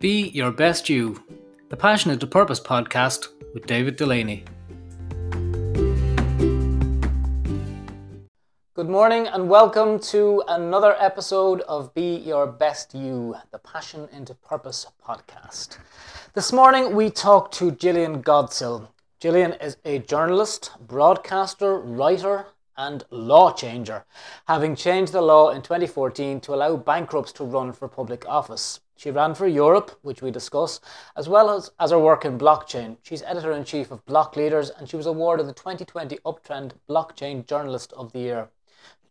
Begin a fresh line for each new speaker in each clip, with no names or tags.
Be Your Best You, the Passion to Purpose podcast with David Delaney. Good morning and welcome to another episode of Be Your Best You, the Passion into Purpose podcast. This morning we talked to Gillian Godsil. Gillian is a journalist, broadcaster, writer, and law changer, having changed the law in 2014 to allow bankrupts to run for public office. She ran for Europe, which we discuss, as well as, as her work in blockchain. She's editor in chief of Block Leaders and she was awarded the 2020 Uptrend Blockchain Journalist of the Year.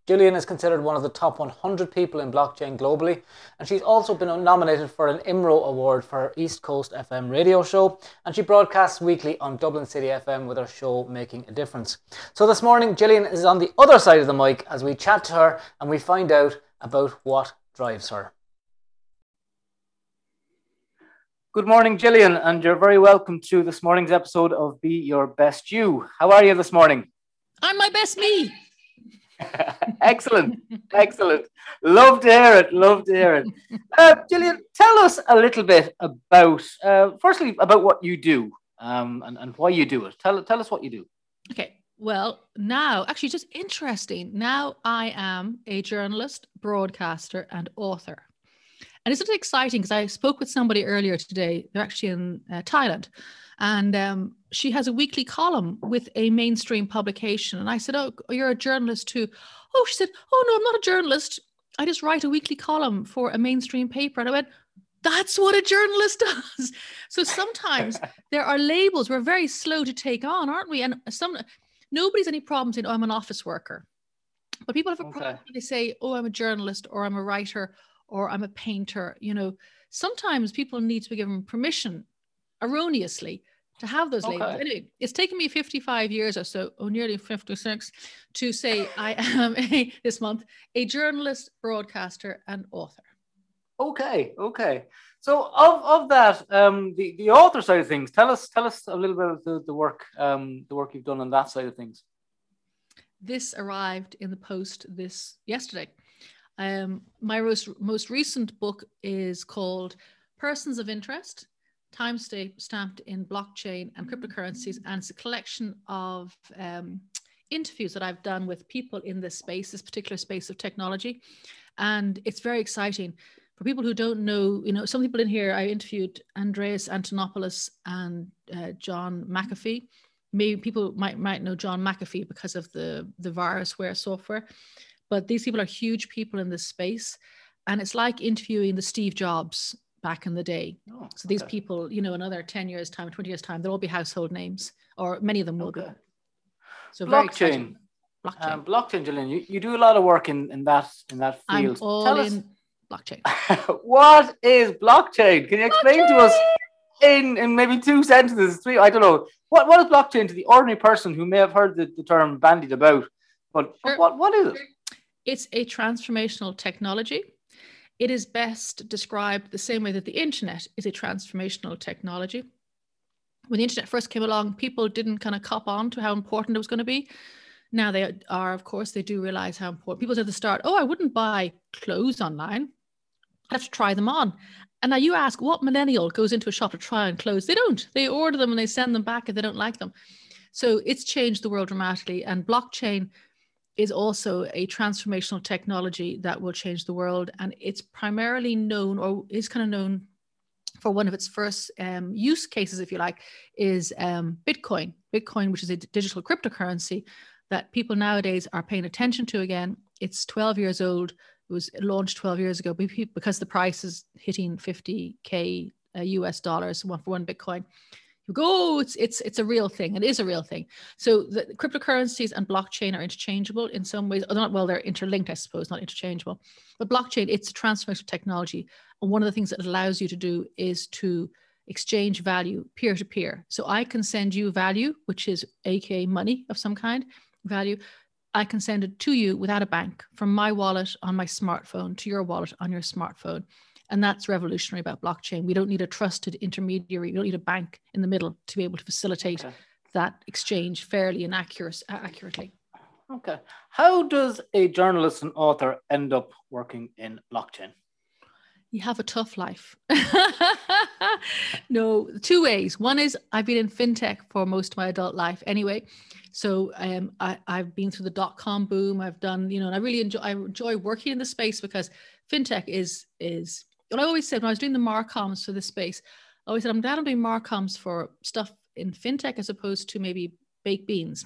Gillian is considered one of the top 100 people in blockchain globally, and she's also been nominated for an IMRO award for her East Coast FM radio show, and she broadcasts weekly on Dublin City FM with her show Making a Difference. So this morning, Gillian is on the other side of the mic as we chat to her and we find out about what drives her. Good morning, Gillian, and you're very welcome to this morning's episode of Be Your Best You. How are you this morning?
I'm my best me.
excellent, excellent. Love to hear it. Love to hear it. Uh, Gillian, tell us a little bit about, uh, firstly, about what you do um, and, and why you do it. Tell, tell us what you do.
Okay. Well, now, actually, just interesting. Now I am a journalist, broadcaster, and author. And isn't it exciting? Because I spoke with somebody earlier today. They're actually in uh, Thailand. And um, she has a weekly column with a mainstream publication. And I said, Oh, you're a journalist too. Oh, she said, Oh, no, I'm not a journalist. I just write a weekly column for a mainstream paper. And I went, that's what a journalist does. So sometimes there are labels we're very slow to take on, aren't we? And some nobody's any problem saying, "Oh, I'm an office worker," but people have a okay. problem. They say, "Oh, I'm a journalist," or "I'm a writer," or I'm a painter. You know, sometimes people need to be given permission erroneously to have those okay. labels. Anyway, it's taken me 55 years or so, or nearly 56, to say I am a, this month a journalist, broadcaster, and author.
Okay, okay. So of, of that, um, the, the author side of things, tell us tell us a little bit of the, the work um, the work you've done on that side of things.
This arrived in the post this yesterday. Um, my most, recent book is called Persons of Interest, time stamped in blockchain and cryptocurrencies. And it's a collection of um, interviews that I've done with people in this space, this particular space of technology. And it's very exciting. For people who don't know, you know, some people in here, I interviewed Andreas Antonopoulos and uh, John McAfee. Maybe people might might know John McAfee because of the the VirusWare software. But these people are huge people in this space. And it's like interviewing the Steve Jobs back in the day. Oh, so these okay. people, you know, another 10 years' time, 20 years' time, they'll all be household names, or many of them will okay. be.
So blockchain. Blockchain. Um, blockchain, Gillian, you, you do a lot of work in, in that in that field.
I'm all Tell in us,
blockchain. what is blockchain? Can you explain blockchain! to us in, in maybe two sentences, three? I don't know. What what is blockchain to the ordinary person who may have heard the, the term bandied about? But sure. what, what is it?
It's a transformational technology. It is best described the same way that the internet is a transformational technology. When the internet first came along, people didn't kind of cop on to how important it was going to be. Now they are, of course, they do realize how important. People said at the start, "Oh, I wouldn't buy clothes online. I have to try them on." And now you ask, what millennial goes into a shop to try on clothes? They don't. They order them and they send them back if they don't like them. So it's changed the world dramatically. And blockchain is also a transformational technology that will change the world. And it's primarily known or is kind of known for one of its first um, use cases, if you like, is um, Bitcoin. Bitcoin, which is a digital cryptocurrency that people nowadays are paying attention to again. It's 12 years old. It was launched 12 years ago because the price is hitting 50K uh, US dollars one for one Bitcoin go, oh, it's it's it's a real thing. It is a real thing. So the cryptocurrencies and blockchain are interchangeable in some ways. Not well, they're interlinked, I suppose, not interchangeable. But blockchain, it's a transformational technology, and one of the things that allows you to do is to exchange value peer to peer. So I can send you value, which is aka money of some kind, value. I can send it to you without a bank from my wallet on my smartphone to your wallet on your smartphone. And that's revolutionary about blockchain. We don't need a trusted intermediary. We don't need a bank in the middle to be able to facilitate okay. that exchange fairly and accurate, accurately.
Okay. How does a journalist and author end up working in blockchain?
you have a tough life. no, two ways. One is I've been in fintech for most of my adult life anyway. So um, I, I've been through the dot com boom. I've done, you know, and I really enjoy I enjoy working in the space because fintech is is what I always said when I was doing the Marcoms for this space. I always said I'm glad I'm doing Marcoms for stuff in fintech as opposed to maybe baked beans.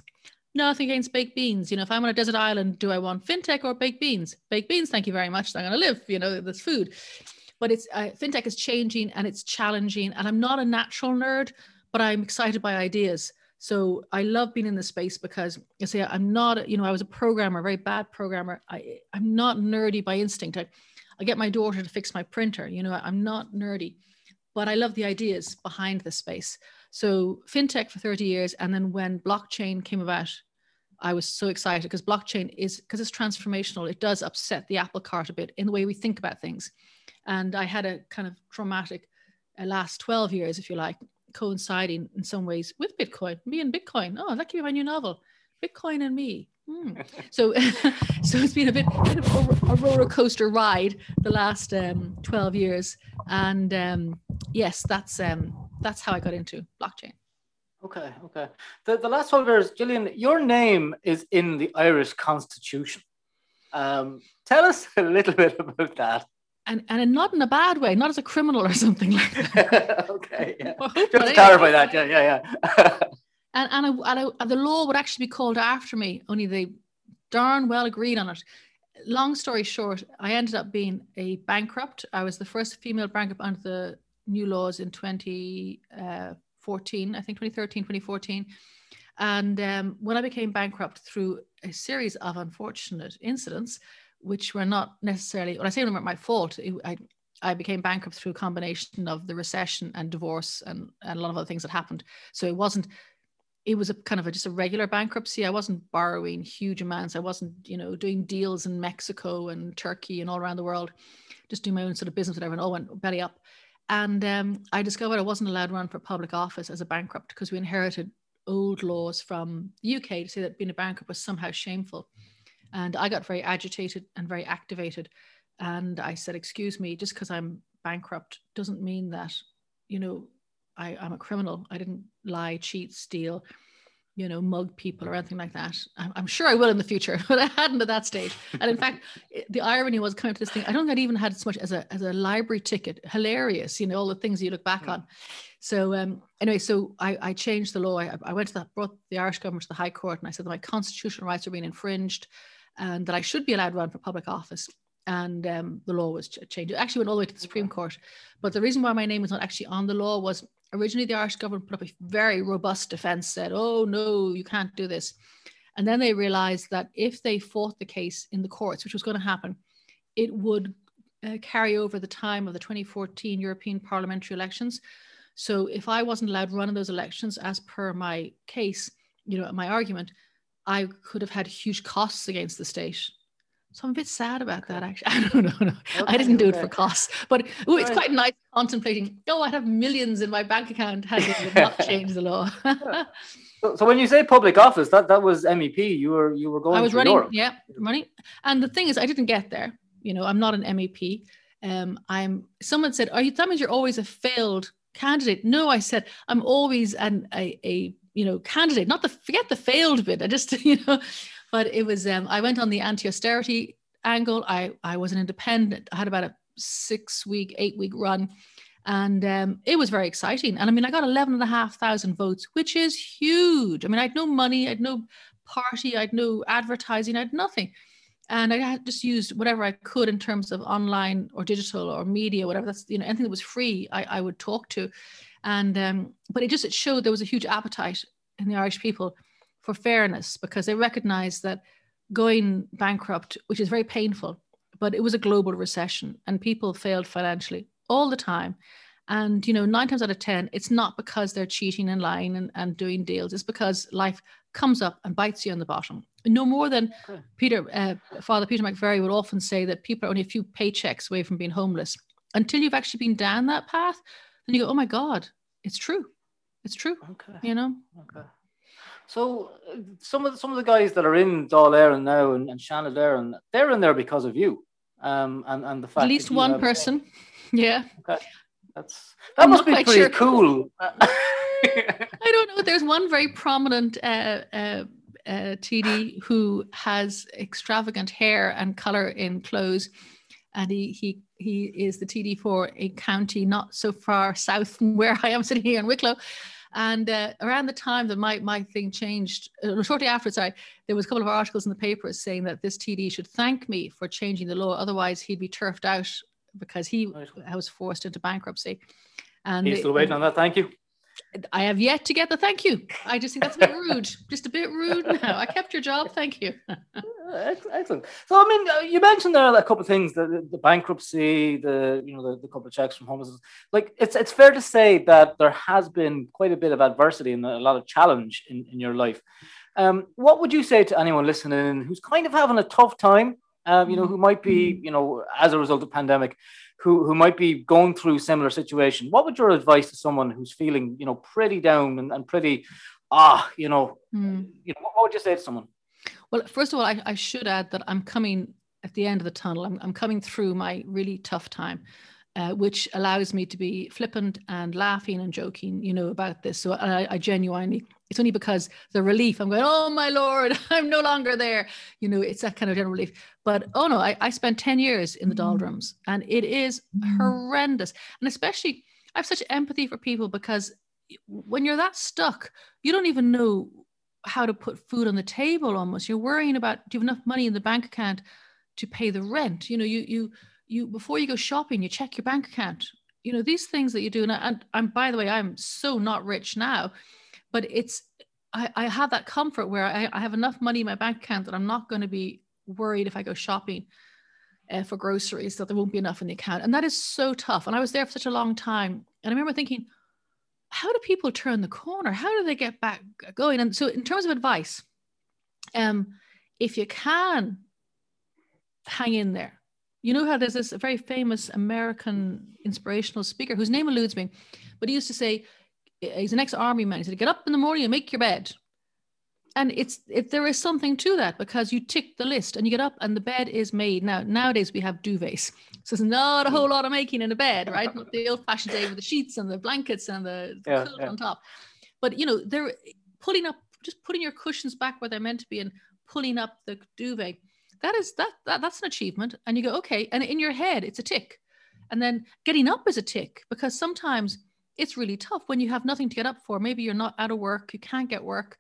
Nothing against baked beans. You know, if I'm on a desert island, do I want fintech or baked beans? Baked beans, thank you very much. I'm going to live. You know, there's food. But it's uh, fintech is changing and it's challenging. And I'm not a natural nerd, but I'm excited by ideas. So I love being in the space because I say I'm not, you know, I was a programmer, a very bad programmer. I, I'm not nerdy by instinct. I, I get my daughter to fix my printer. You know, I'm not nerdy, but I love the ideas behind the space. So fintech for 30 years. And then when blockchain came about, I was so excited because blockchain is because it's transformational. It does upset the apple cart a bit in the way we think about things. And I had a kind of traumatic uh, last 12 years, if you like, coinciding in some ways with Bitcoin, me and Bitcoin. Oh, that could be my new novel, Bitcoin and me. Hmm. So, so it's been a bit, bit of a, roller coaster ride the last um, 12 years. And um, yes, that's um, that's how I got into blockchain.
Okay, okay. The, the last 12 years, Gillian, your name is in the Irish Constitution. Um, tell us a little bit about that
and and not in a bad way, not as a criminal or something like
that. okay, yeah. Just clarify that, yeah, yeah,
yeah. And and, I, and I, the law would actually be called after me, only they darn well agreed on it. Long story short, I ended up being a bankrupt. I was the first female bankrupt under the new laws in 2014, uh, I think 2013, 2014. And um, when I became bankrupt through a series of unfortunate incidents, which were not necessarily, when I say they weren't my fault, it, I, I became bankrupt through a combination of the recession and divorce and, and a lot of other things that happened. So it wasn't, it was a kind of a, just a regular bankruptcy. I wasn't borrowing huge amounts. I wasn't, you know, doing deals in Mexico and Turkey and all around the world, just doing my own sort of business, whatever, and all went belly up. And um, I discovered I wasn't allowed to run for public office as a bankrupt because we inherited old laws from the UK to say that being a bankrupt was somehow shameful. And I got very agitated and very activated. And I said, Excuse me, just because I'm bankrupt doesn't mean that, you know, I, I'm a criminal. I didn't lie, cheat, steal, you know, mug people or anything like that. I'm, I'm, sure I will in the future, but I hadn't at that stage. And in fact, the irony was coming to this thing. I don't think I'd even had as much as a as a library ticket. Hilarious, you know, all the things you look back mm. on. So um, anyway, so I, I changed the law. I, I went to that, brought the Irish government to the High Court, and I said that my constitutional rights are being infringed and that I should be allowed to run for public office. And um, the law was changed. It actually went all the way to the Supreme Court. But the reason why my name was not actually on the law was originally the Irish government put up a very robust defense, said, oh, no, you can't do this. And then they realized that if they fought the case in the courts, which was going to happen, it would uh, carry over the time of the 2014 European parliamentary elections. So if I wasn't allowed to run in those elections as per my case, you know, my argument, I could have had huge costs against the state. So I'm a bit sad about that, actually. I don't know. No. Okay, I didn't do okay. it for costs, but ooh, it's quite nice contemplating. Oh, I'd have millions in my bank account had it not changed the law.
so, so, when you say public office, that that was MEP. You were you were going. I
was running.
Europe.
Yeah, running. And the thing is, I didn't get there. You know, I'm not an MEP. Um, I'm. Someone said, "Are you?" That means you're always a failed candidate. No, I said I'm always an a, a you know, candidate, not the forget the failed bit. I just, you know, but it was um, I went on the anti-austerity angle. I I was an independent. I had about a six week, eight week run. And um, it was very exciting. And I mean, I got 11 and a half thousand votes, which is huge. I mean, I had no money, I had no party, I had no advertising, I had nothing. And I just used whatever I could in terms of online or digital or media, whatever that's, you know, anything that was free, I, I would talk to. And um, but it just it showed there was a huge appetite in the Irish people for fairness because they recognized that going bankrupt, which is very painful, but it was a global recession and people failed financially all the time. And you know, nine times out of ten, it's not because they're cheating and lying and, and doing deals. It's because life comes up and bites you on the bottom. No more than Peter, uh, Father Peter McVerry would often say that people are only a few paychecks away from being homeless. Until you've actually been down that path, then you go, oh my God, it's true. It's true. Okay. You know?
Okay. So uh, some of the, some of the guys that are in Dáil Éireann now and, and Seanad there, and they're in there because of you. um, and and the fact
at least one
have-
person. Yeah,
Okay. That's that
I'm
must be pretty
sure.
cool.
I don't know. There's one very prominent uh, uh, uh, TD who has extravagant hair and color in clothes, and he he he is the TD for a county not so far south from where I am sitting here in Wicklow. And uh, around the time that my, my thing changed, uh, shortly after, sorry, there was a couple of articles in the papers saying that this TD should thank me for changing the law. Otherwise, he'd be turfed out because he
Right.
was forced into bankruptcy. And
He's still waiting on that. Thank you.
I have yet to get the thank you. I just think that's a bit rude. Just a bit rude now. I kept your job. Thank you.
Excellent. So, I mean, uh, you mentioned there a couple of things: the, the, bankruptcy, the you know, the, the couple of checks from homelessness. Like, it's it's fair to say that there has been quite a bit of adversity and a lot of challenge in, in your life. Um, what would you say to anyone listening who's kind of having a tough time? Um, you know, who might be, you know, as a result of pandemic, who who might be going through similar situation. What would your advice to someone who's feeling, you know, pretty down and, and pretty, ah, you know,
Hmm.
you know, what, what would you say to someone?
Well, first of all, I, I should add that I'm coming at the end of the tunnel. I'm, I'm coming through my really tough time, uh, which allows me to be flippant and laughing and joking, you know, about this. So I, I genuinely, it's only because the relief, I'm going, oh my Lord, I'm no longer there. You know, it's that kind of general relief. But oh no, I, I spent 10 years in the doldrums and it is horrendous. And especially, I have such empathy for people because when you're that stuck, you don't even know how to put food on the table almost you're worrying about do you have enough money in the bank account to pay the rent you know you you you before you go shopping you check your bank account you know these things that you do and, and I'm by the way I'm so not rich now but it's I, I have that comfort where I, I have enough money in my bank account that I'm not going to be worried if I go shopping uh, for groceries that there won't be enough in the account and that is so tough and I was there for such a long time and I remember thinking how do people turn the corner? How do they get back going? And so, in terms of advice, um, if you can hang in there, you know how there's this very famous American inspirational speaker whose name eludes me, but he used to say, he's an ex-army man. He said, "Get up in the morning and make your bed." And it's it, there is something to that because you tick the list and you get up and the bed is made. Now nowadays we have duvets, so there's not a whole lot of making in a bed, right? Not the old-fashioned day with the sheets and the blankets and the, the
Yeah,
quilt
yeah.
on top. But you know, they're pulling up, just putting your cushions back where they're meant to be and pulling up the duvet. That is that, that that's an achievement. And you go, okay. And in your head, it's a tick. And then getting up is a tick because sometimes it's really tough when you have nothing to get up for. Maybe you're not out of work, you can't get work.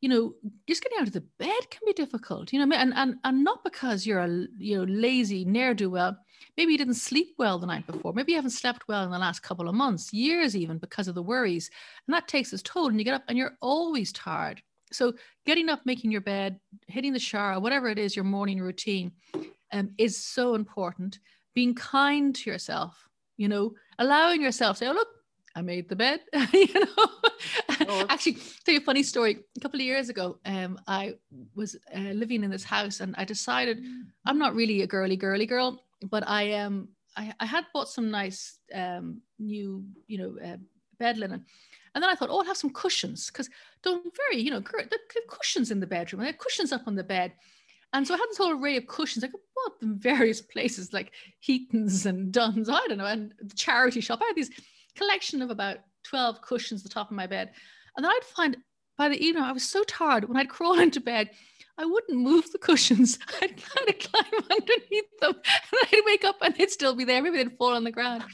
You know, just getting out of the bed can be difficult. You know, and and and not because you're a you know lazy ne'er do well. Maybe you didn't sleep well the night before. Maybe you haven't slept well in the last couple of months, years even, because of the worries, and that takes its toll. And you get up and you're always tired. So getting up, making your bed, hitting the shower, whatever it is, your morning routine, um, is so important. Being kind to yourself, you know, allowing yourself to say, "Oh look, I made the bed," you know.
No,
Actually, tell you a funny story. A couple of years ago, um, I was uh, living in this house, and I decided I'm not really a girly girly girl, but I um I, I had bought some nice um new you know uh, bed linen, and then I thought, oh, I'll have some cushions because don't very you know cushions in the bedroom. I had cushions up on the bed. And so I had this whole array of cushions. I could bought them various places like Heaton's and Dunnes, I don't know, and the charity shop. I had this collection of about 12 cushions at the top of my bed. And then I'd find by the evening, I was so tired when I'd crawl into bed, I wouldn't move the cushions. I'd kind of climb underneath them and I'd wake up and they'd still be there. Maybe they'd fall on the ground.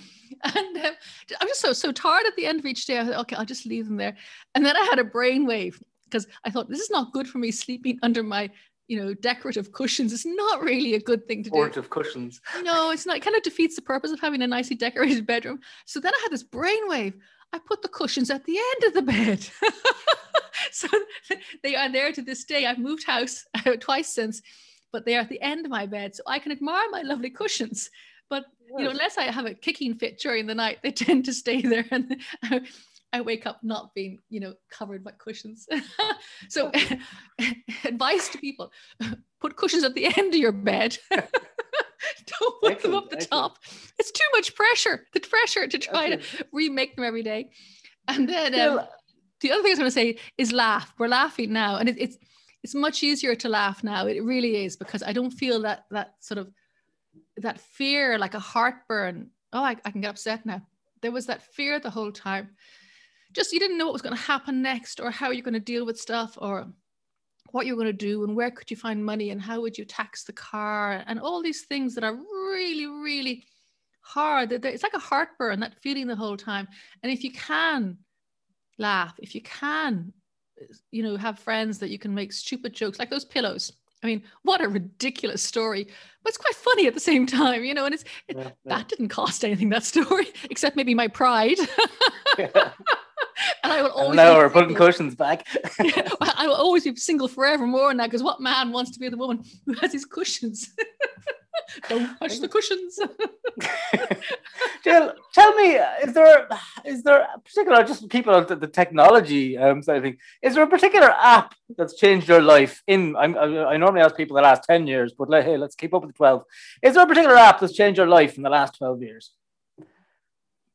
And um, I'm just so, so tired at the end of each day. I thought, okay, I'll just leave them there. And then I had a brainwave because I thought, this is not good for me sleeping under my you know, decorative cushions. It's not really a good thing to do.
Decorative cushions.
No, it's not. It kind of defeats the purpose of having a nicely decorated bedroom. So then I had this brainwave. I put the cushions at the end of the bed. so they are there to this day. I've moved house twice since, but they are at the end of my bed. So I can admire my lovely cushions. But you know, unless I have a kicking fit during the night, they tend to stay there. And I wake up not being, you know, covered by cushions. so advice to people, put cushions at the end of your bed. Don't put them up the
Excellent,
top. It's too much pressure. The pressure to try to remake them every day. And then um, the other thing I was going to say is laugh. We're laughing now, and it, it's it's much easier to laugh now. It really is because I don't feel that that sort of that fear, like a heartburn. Oh, I, I can get upset now. There was that fear the whole time. Just you didn't know what was going to happen next, or how you're going to deal with stuff, or what you're going to do, and where could you find money, and how would you tax the car, and all these things that are really, really hard. It's like a heartburn, that feeling the whole time. And if you can laugh, if you can, you know, have friends that you can make stupid jokes like those pillows. I mean, what a ridiculous story, but it's quite funny at the same time, you know. And it's it, yeah, yeah. that didn't cost anything that story, except maybe my pride. and
I will always. now we're putting cushions back.
I will always be single forevermore now, because what man wants to be the woman who has his cushions? Don't touch the cushions.
Jill, tell me, is there is there a particular just people the, the technology um, side of things? Is there a particular app that's changed your life? In I'm, i normally ask people the last ten years, but like, hey, let's keep up with the twelve. Is there a particular app that's changed your life in the last twelve years?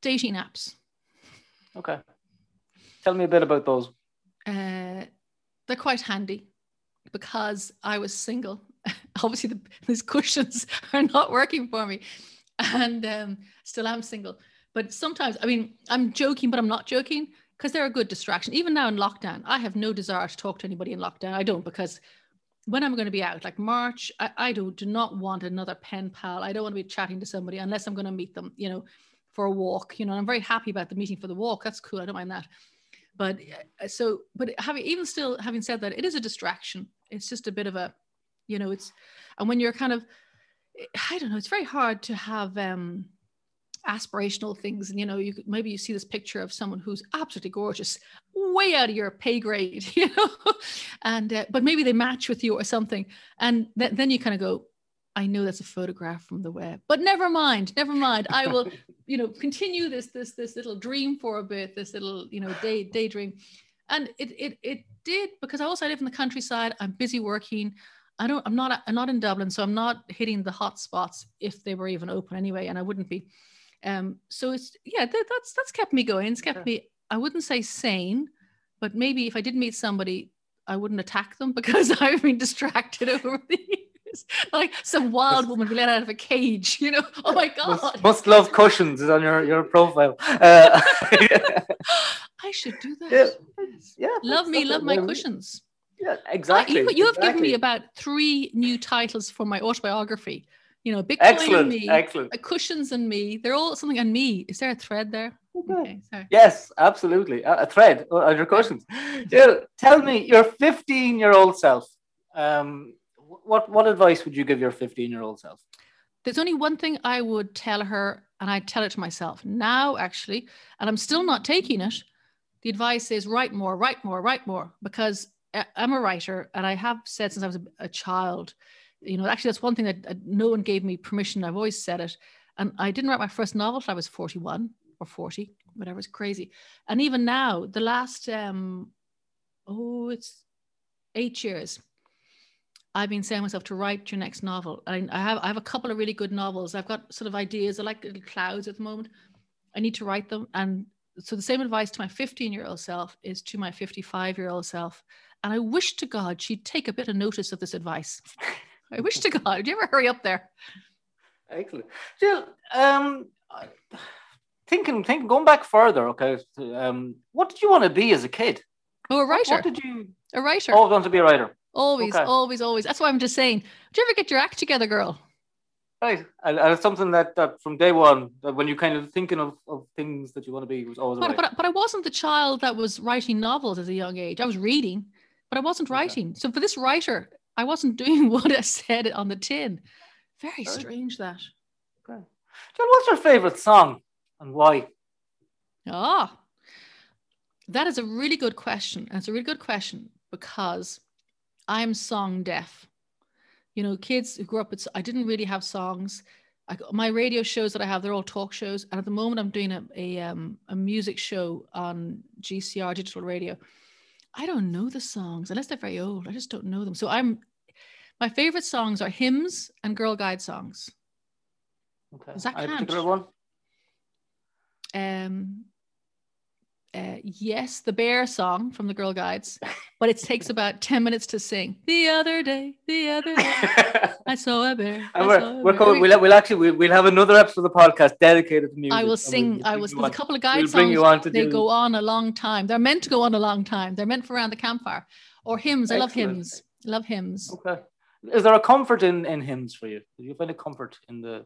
Dating apps.
Okay. Tell me a bit about those.
Uh, they're quite handy because I was single obviously the, these cushions are not working for me. And um, still am single. But sometimes i mean i'm joking but i'm not joking because they're a good distraction. Even now in lockdown i have no desire to talk to anybody in lockdown. I don't because when i'm going to be out like march i, I do, do not want another pen pal. I don't want to be chatting to somebody unless i'm going to meet them you know for a walk you know. I'm very happy about the meeting for the walk. That's cool. I don't mind that. But uh, so but having even still having said that it is a distraction. It's just a bit of a you know it's and when you're kind of i don't know it's very hard to have um aspirational things. And you know you maybe you see this picture of someone who's absolutely gorgeous way out of your pay grade you know? And uh, but maybe they match with you or something. And th- then you kind of go i know that's a photograph from the web but never mind never mind. I will you know continue this this this little dream for a bit this little you know day daydream. And it it it did because i also live in the countryside. I'm busy working I don't, I'm not, I'm not in Dublin, so I'm not hitting the hot spots if they were even open anyway, and I wouldn't be. Um, so it's yeah, that, that's that's kept me going. It's kept me. I wouldn't say sane, but maybe if I did meet somebody, I wouldn't attack them because I've been distracted over the years. Like some wild woman be let out of a cage, you know. Oh my god!
Must, must love cushions is on your your profile. Uh,
I should do that. Yeah, yeah love me, love my cushions.
Yeah, exactly.
you, you have
exactly.
given me about three new titles for my autobiography. You know, Bitcoin
excellent,
and me,
excellent.
cushions and me. They're all something on me. Is there a thread there?
Okay. okay yes, absolutely. A, a thread on your cushions. Jill, tell me, your 15 year old self, um, what, what advice would you give your 15 year old self?
There's only one thing I would tell her, and I tell it to myself now, actually, and I'm still not taking it. The advice is write more, write more, write more, because I'm a writer, and I have said since I was a, a child, you know, actually that's one thing that uh, no one gave me permission. I've always said it, and I didn't write my first novel till I was 41 or 40, whatever. It's crazy. And even now, the last um, oh, it's eight years. I've been saying myself to write your next novel. I, I have I have a couple of really good novels. I've got sort of ideas. I like little clouds at the moment. I need to write them. And so the same advice to my 15 year old self is to my 55 year old self and I wish to God she'd take a bit of notice of this advice. I wish to God. You ever hurry up there?
Excellent. Jill, um, thinking, thinking, going back further, okay, um, what did you want to be as a kid?
Oh, a writer.
What, what did you?
A writer.
Always want to be a writer.
Always, okay. always, always. That's why I'm just saying. did you ever get your act together, girl?
Right, and, and it's something that, that from day one, that when you're kind of thinking of, of things that you want to be, was always.
But, but, but I wasn't the child that was writing novels as a young age. I was reading but I wasn't writing. Okay. So for this writer, I wasn't doing what I said on the tin. Very strange that.
Okay. John, what's your favorite song and why?
Ah, oh, that is a really good question. It's a really good question because I'm song deaf. You know, kids who grew up with, I didn't really have songs. I, my radio shows that I have, they're all talk shows. And at the moment, I'm doing a, a, um, a music show on GCR digital radio. I don't know the songs unless they're very old. I just don't know them. So I'm my favorite songs are hymns and girl guide songs.
Okay. Does that count? particular one?
Um, yes, the bear song from the Girl Guides, but it takes about 10 minutes to sing. The other day, the other day, I saw a bear.
we're, we're coming, we'll, we'll actually we'll, we'll have another episode of the podcast dedicated to music.
I will sing.
we'll
I was there's
on-
a couple of
we'll
guide
bring you on to
They
do-
go on a long time. They're meant to go on a long time. They're meant for around the campfire or hymns. I love hymns. I love hymns.
Okay. Is there a comfort in in hymns for you? Do you find a comfort in the?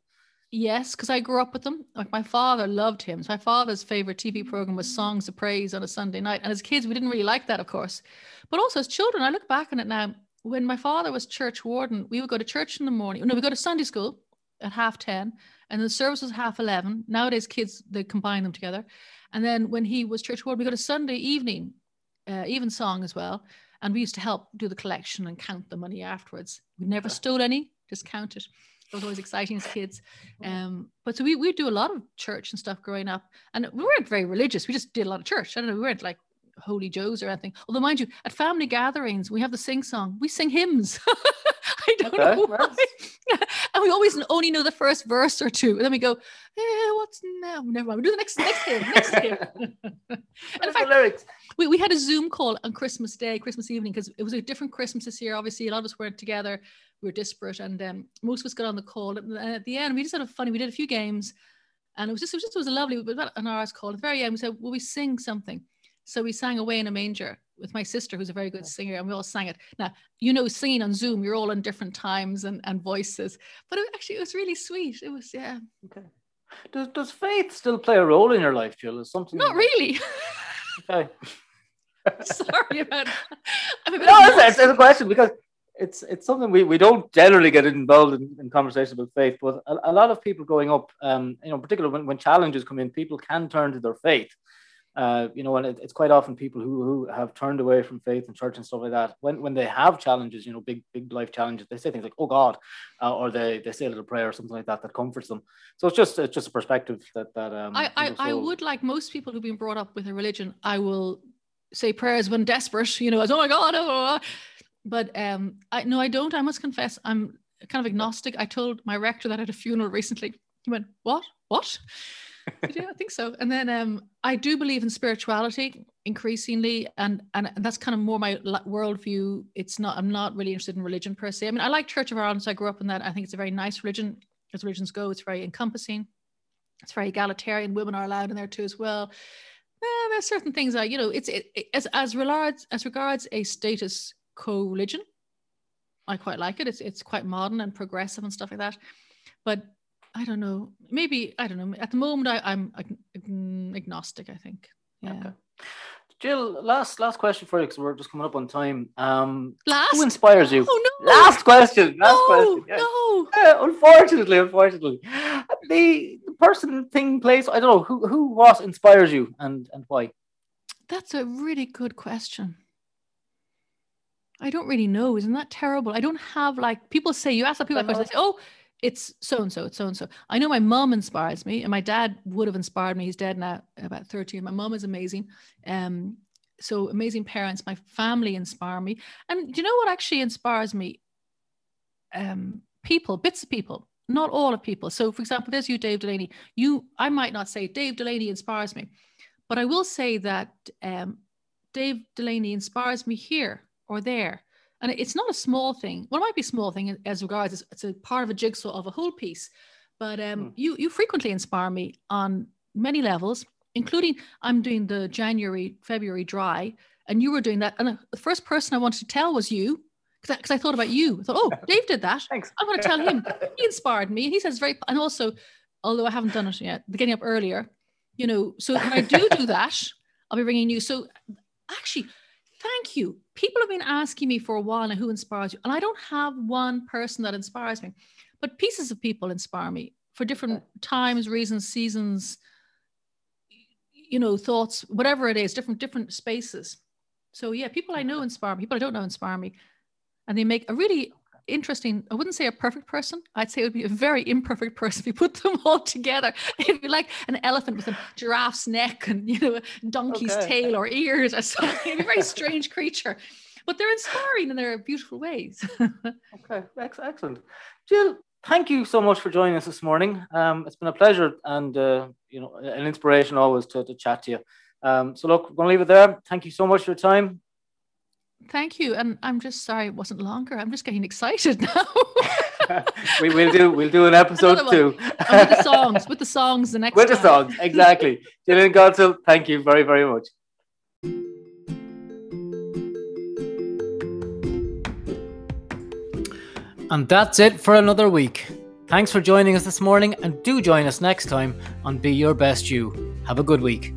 Yes, because I grew up with them. Like my father loved hymns. My father's favorite TV program was Songs of Praise on a Sunday night. And as kids, we didn't really like that, of course. But also as children, I look back on it now. When my father was church warden, we would go to church in the morning. No, we go to Sunday school at half 10, and the service was half 11. Nowadays, kids, they combine them together. And then when he was church warden, we go to Sunday evening, uh, even song as well. And we used to help do the collection and count the money afterwards. We never stole any, just count it. Was always exciting as kids. Um, but so we we do a lot of church and stuff growing up, and we weren't very religious. We just did a lot of church. I don't know. We weren't like holy joes or anything. Although, mind you, at family gatherings, we have the sing song. We sing hymns. I don't
Okay,
know why. and we always only know the first verse or two, and then we go, eh, "What's now? Never mind. We do the next next hymn, next hymn." and in fact,
the lyrics?
we, we had a Zoom call on Christmas Day, Christmas evening, because it was a different Christmas this year. Obviously, a lot of us weren't together. We were disparate, and um, most of us got on the call. And at the end, we just had a funny. We did a few games, and it was just it was just it was a lovely. It was about an hour's call. At the very end, we said, "Will we sing something?" So we sang "Away in a Manger" with my sister, who's a very good singer, and we all sang it. Now, you know, singing on Zoom, you're all in different times and, and voices, but it, actually, it was really sweet. It was, yeah,
Okay. Does does faith still play a role in your life, Jill? Is something?
not really.
Okay.
Sorry about. That. I'm a bit
No,
of a
it's, it's, it's a question because it's it's something we, we don't generally get involved in, in conversations about faith, but a, a lot of people growing up, um, you know, particularly when, when challenges come in, people can turn to their faith. Uh, you know, and it, it's quite often people who, who have turned away from faith and church and stuff like that. When when they have challenges, you know, big big life challenges, they say things like "Oh God," uh, or they, they say a little prayer or something like that that comforts them. So it's just it's just a perspective that that um.
I, I, I would like most people who've been brought up with a religion, I will say prayers when desperate, you know, as oh my God. oh, oh, oh." But um I no, I don't. I must confess, I'm kind of agnostic. I told my rector that at a funeral recently. He went, What? What? yeah, I think so. And then um I do believe in spirituality increasingly, and and, that's kind of more my worldview. It's not, I'm not really interested in religion per se. I mean, I like Church of Ireland, so I grew up in that. I think it's a very nice religion as religions go. It's very encompassing it's very egalitarian. Women are allowed in there too as well. Uh, there's certain things that you know. It's it, it- as as regards as regards a status quo religion. I quite like it. It's it's quite modern and progressive and stuff like that. But I don't know. Maybe I don't know. At the moment, I, I'm ag- ag- agnostic. I think. Yeah.
Okay. Jill, last last question for you because we're just coming up on time. Um,
Last.
who inspires you?
Oh no.
Last question. Last
no,
question. yes.
no.
Yeah, unfortunately, unfortunately, the, the person, thing, place. I don't know who who what inspires you and and why.
That's a really good question. I don't really know. Isn't that terrible? I don't have like people say you ask the people that question. They say, "Oh, it's so and so. It's so and so." I know my mom inspires me, and my dad would have inspired me. He's dead now, about thirteen. My mom is amazing. Um, so amazing parents. My family inspire me, and do you know what actually inspires me? Um, people, bits of people, not all of people. So, for example, there's you, Dave Delaney. You, I might not say Dave Delaney inspires me, but I will say that um, Dave Delaney inspires me here or there. And it's not a small thing. Well, it might be a small thing as regards it's, it's a part of a jigsaw of a whole piece. But um,
Hmm.
you you frequently inspire me on many levels, including I'm doing the January February dry, and you were doing that. And the first person I wanted to tell was you, because I, thought about you. I thought, oh, Dave did that.
Thanks.
I'm going to tell him. He inspired me, and he says very. And also, although I haven't done it yet, the getting up earlier, you know. So when I do do that, I'll be ringing you. So actually, thank you. People have been asking me for a while now who inspires you, and I don't have one person that inspires me, but pieces of people inspire me for different times, reasons, seasons, you know, thoughts, whatever it is, different different spaces. So yeah, people I know mm-hmm. inspire me. People I don't know inspire me, and they make a really interesting. I wouldn't say a perfect person. I'd say it would be a very imperfect person if you put them all together. It'd be like an elephant with a giraffe's neck and you know a donkey's
Okay.
tail or ears or something. It'd be a very strange creature, but they're inspiring in their beautiful ways.
Okay, excellent. Jill, thank you so much for joining us this morning. Um, it's been a pleasure and uh, you know an inspiration always to, to chat to you.
Um, so look, we're going to leave it there. Thank you so much for your time.
Thank you, and I'm just sorry it wasn't longer. I'm just getting excited now.
we will do we'll do an episode two
with the songs with the songs the next
with
time.
the songs exactly. Gillian Godsil, thank you very very much.
And that's it for another week. Thanks for joining us this morning, and do join us next time on Be Your Best You. Have a good week.